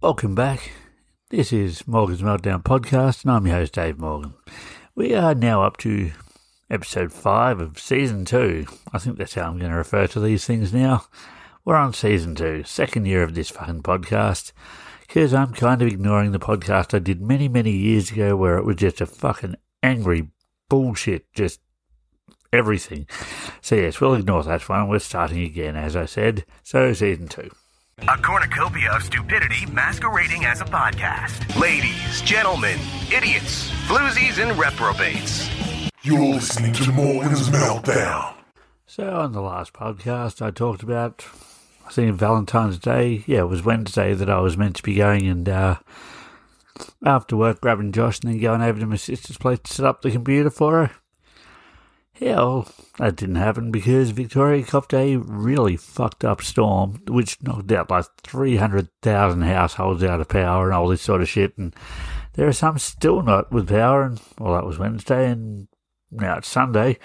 Welcome back. This is Morgan's Meltdown Podcast, and I'm your host, Dave Morgan. We are now up to episode five of season two. I think that's how I'm going to refer to these things now. We're on season two, second year of this fucking podcast, because I'm kind of ignoring the podcast I did many, many years ago where it was just a fucking angry bullshit, just everything. So, yes, we'll ignore that one. We're starting again, as I said. So, season two. A cornucopia of stupidity masquerading as a podcast. Ladies, gentlemen, idiots, floozies, and reprobates. You're listening to Morgan's Meltdown. So, on the last podcast, I talked about, I think Valentine's Day. Yeah, it was Wednesday that I was meant to be going and, uh, after work, grabbing Josh and then going over to my sister's place to set up the computer for her. Yeah, well, that didn't happen because Victoria copped a really fucked up storm, which knocked out like 300,000 households out of power and all this sort of shit. And there are some still not with power. And, well, that was Wednesday and now it's Sunday.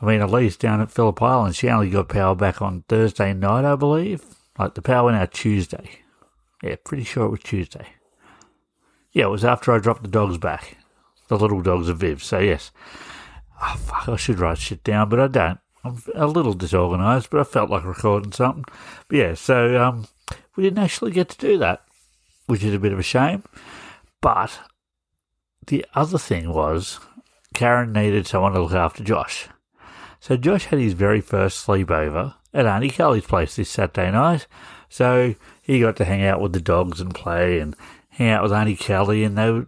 I mean, at least down at Phillip Island, she only got power back on Thursday night, I believe. Like the power went out Tuesday. Yeah, pretty sure it was Tuesday. Yeah, it was after I dropped the dogs back. The little dogs of Viv. So, yes. Oh, fuck, I should write shit down, but I don't. I'm a little disorganised, but I felt like recording something. But yeah, so um, we didn't actually get to do that, which is a bit of a shame. But the other thing was, Karen needed someone to look after Josh. So Josh had his very first sleepover at Auntie Kelly's place this Saturday night. So he got to hang out with the dogs and play and hang out with Auntie Kelly, and they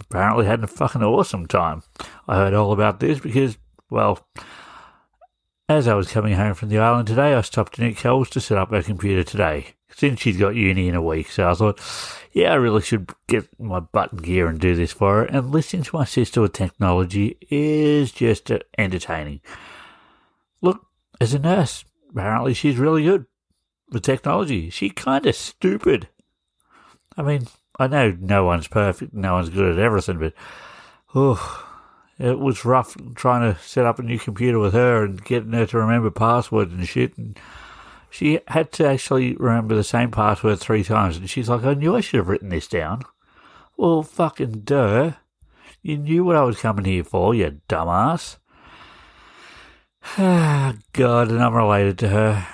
apparently had a fucking awesome time. I heard all about this because, well, as I was coming home from the island today, I stopped in at Kells to set up her computer today. Since she's got uni in a week, so I thought, yeah, I really should get my button gear and do this for her. And listening to my sister with technology is just entertaining. Look, as a nurse, apparently she's really good with technology. She kind of stupid. I mean, I know no one's perfect, no one's good at everything, but oh, it was rough trying to set up a new computer with her and getting her to remember passwords and shit. And she had to actually remember the same password three times. And she's like, I knew I should have written this down. Well, fucking duh. You knew what I was coming here for, you dumbass. Ah, God, and I'm related to her.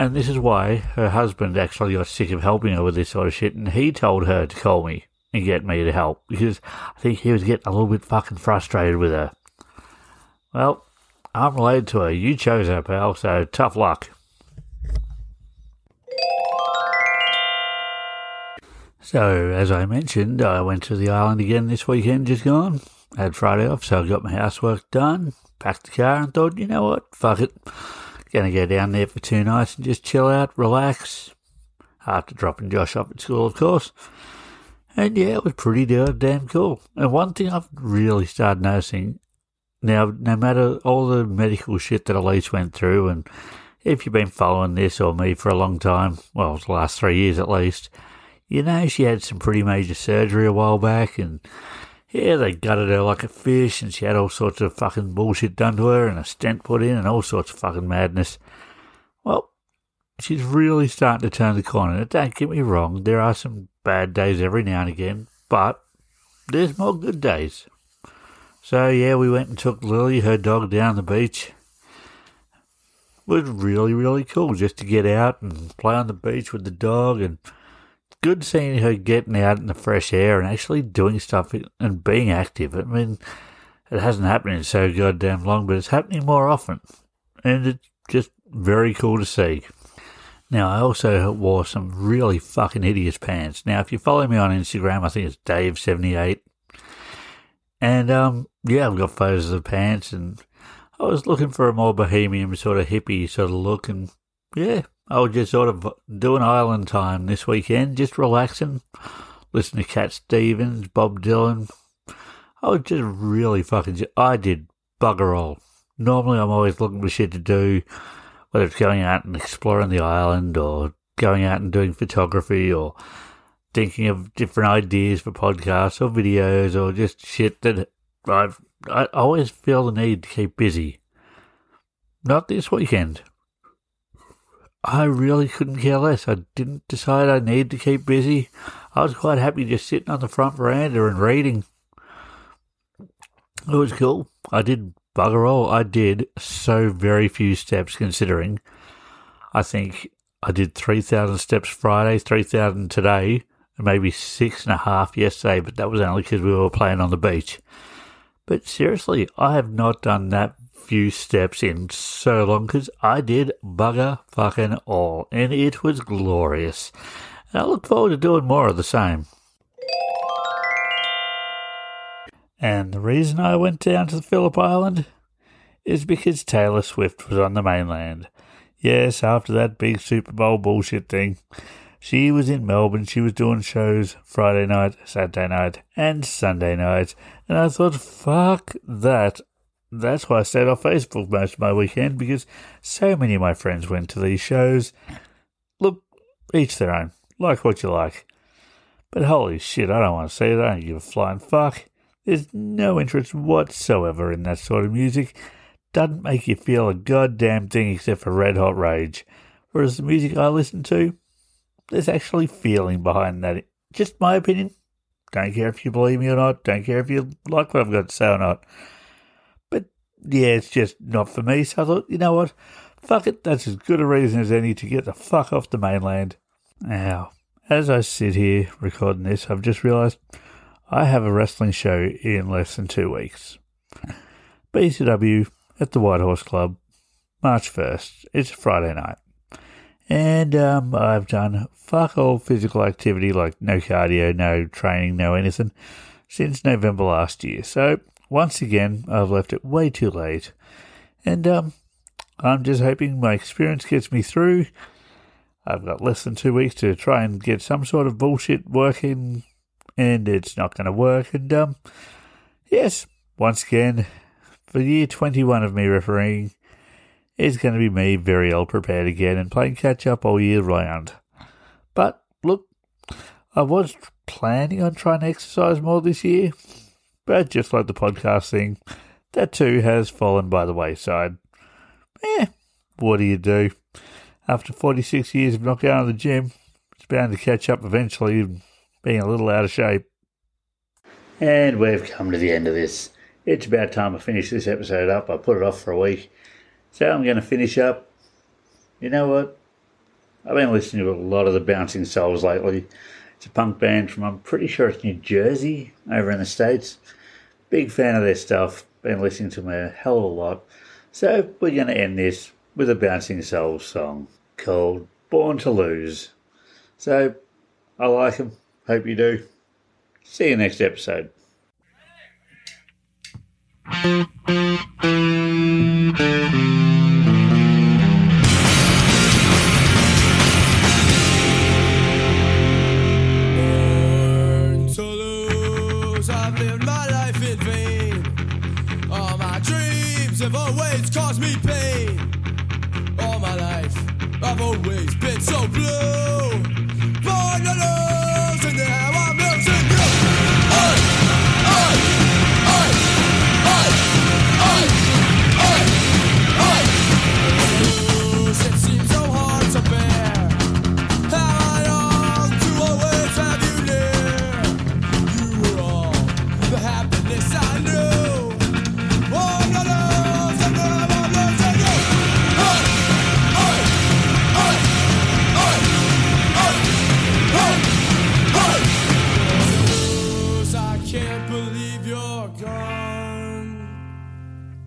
And this is why her husband actually got sick of helping her with this sort of shit, and he told her to call me and get me to help because I think he was getting a little bit fucking frustrated with her. Well, I'm related to her. You chose her, pal, so tough luck. So, as I mentioned, I went to the island again this weekend, just gone. Had Friday off, so I got my housework done, packed the car, and thought, you know what, fuck it. Gonna go down there for two nights and just chill out, relax. After dropping Josh off at school, of course. And yeah, it was pretty damn cool. And one thing I've really started noticing now, no matter all the medical shit that Elise went through, and if you've been following this or me for a long time, well, the last three years at least, you know she had some pretty major surgery a while back, and yeah, they gutted her like a fish, and she had all sorts of fucking bullshit done to her, and a stent put in, and all sorts of fucking madness. Well, she's really starting to turn the corner. Don't get me wrong, there are some bad days every now and again, but there's more good days. So yeah, we went and took Lily, her dog, down the beach. It was really, really cool just to get out and play on the beach with the dog and good seeing her getting out in the fresh air and actually doing stuff and being active. I mean, it hasn't happened in so goddamn long, but it's happening more often. And it's just very cool to see. Now, I also wore some really fucking hideous pants. Now, if you follow me on Instagram, I think it's Dave78. And, um, yeah, I've got photos of the pants, and I was looking for a more bohemian sort of hippie sort of look, and yeah, I was just sort of doing island time this weekend, just relaxing, listening to Cat Stevens, Bob Dylan. I was just really fucking, I did bugger all. Normally, I'm always looking for shit to do whether it's going out and exploring the island or going out and doing photography or thinking of different ideas for podcasts or videos or just shit that I've, I always feel the need to keep busy. Not this weekend. I really couldn't care less. I didn't decide I needed to keep busy. I was quite happy just sitting on the front veranda and reading. It was cool. I did bugger all. I did so very few steps considering. I think I did 3,000 steps Friday, 3,000 today, and maybe six and a half yesterday, but that was only because we were playing on the beach. But seriously, I have not done that few steps in so long because I did bugger fucking all, and it was glorious. And I look forward to doing more of the same. And the reason I went down to the Phillip Island is because Taylor Swift was on the mainland. Yes, after that big Super Bowl bullshit thing, she was in Melbourne. She was doing shows Friday night, Saturday night, and Sunday night. And I thought, fuck that. That's why I stayed off Facebook most of my weekend because so many of my friends went to these shows. Look, each their own. Like what you like. But holy shit, I don't want to see it. I don't give a flying fuck. There's no interest whatsoever in that sort of music. Doesn't make you feel a goddamn thing except for red hot rage. Whereas the music I listen to, there's actually feeling behind that. Just my opinion. Don't care if you believe me or not. Don't care if you like what I've got to say or not. Yeah, it's just not for me. So I thought, you know what? Fuck it. That's as good a reason as any to get the fuck off the mainland. Now, as I sit here recording this, I've just realised I have a wrestling show in less than two weeks. BCW at the White Horse Club, March 1st. It's a Friday night. And um, I've done fuck all physical activity like no cardio, no training, no anything since November last year. So once again, I've left it way too late. And um, I'm just hoping my experience gets me through. I've got less than two weeks to try and get some sort of bullshit working, and it's not going to work. And um, yes, once again, for year 21 of me refereeing, it's going to be me very ill prepared again and playing catch up all year round. But look, I was planning on trying to exercise more this year, but just like the podcast thing, that too has fallen by the wayside. Eh, what do you do? After 46 years of not going to the gym, it's bound to catch up eventually, being a little out of shape. And we've come to the end of this. It's about time I finish this episode up. I put it off for a week. So I'm going to finish up. You know what? I've been listening to a lot of the Bouncing Souls lately. It's a punk band from, I'm pretty sure it's New Jersey, over in the States. Big fan of their stuff. Been listening to them a hell of a lot. So we're going to end this with a Bouncing Souls song called Born to Lose. So I like them. Hope you do. See you next episode. Always been so blue.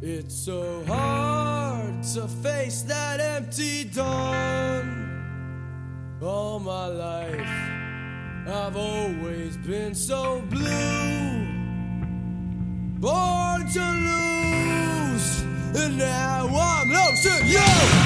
It's so hard to face that empty dawn. All my life, I've always been so blue. Born to lose, and now I'm losing you.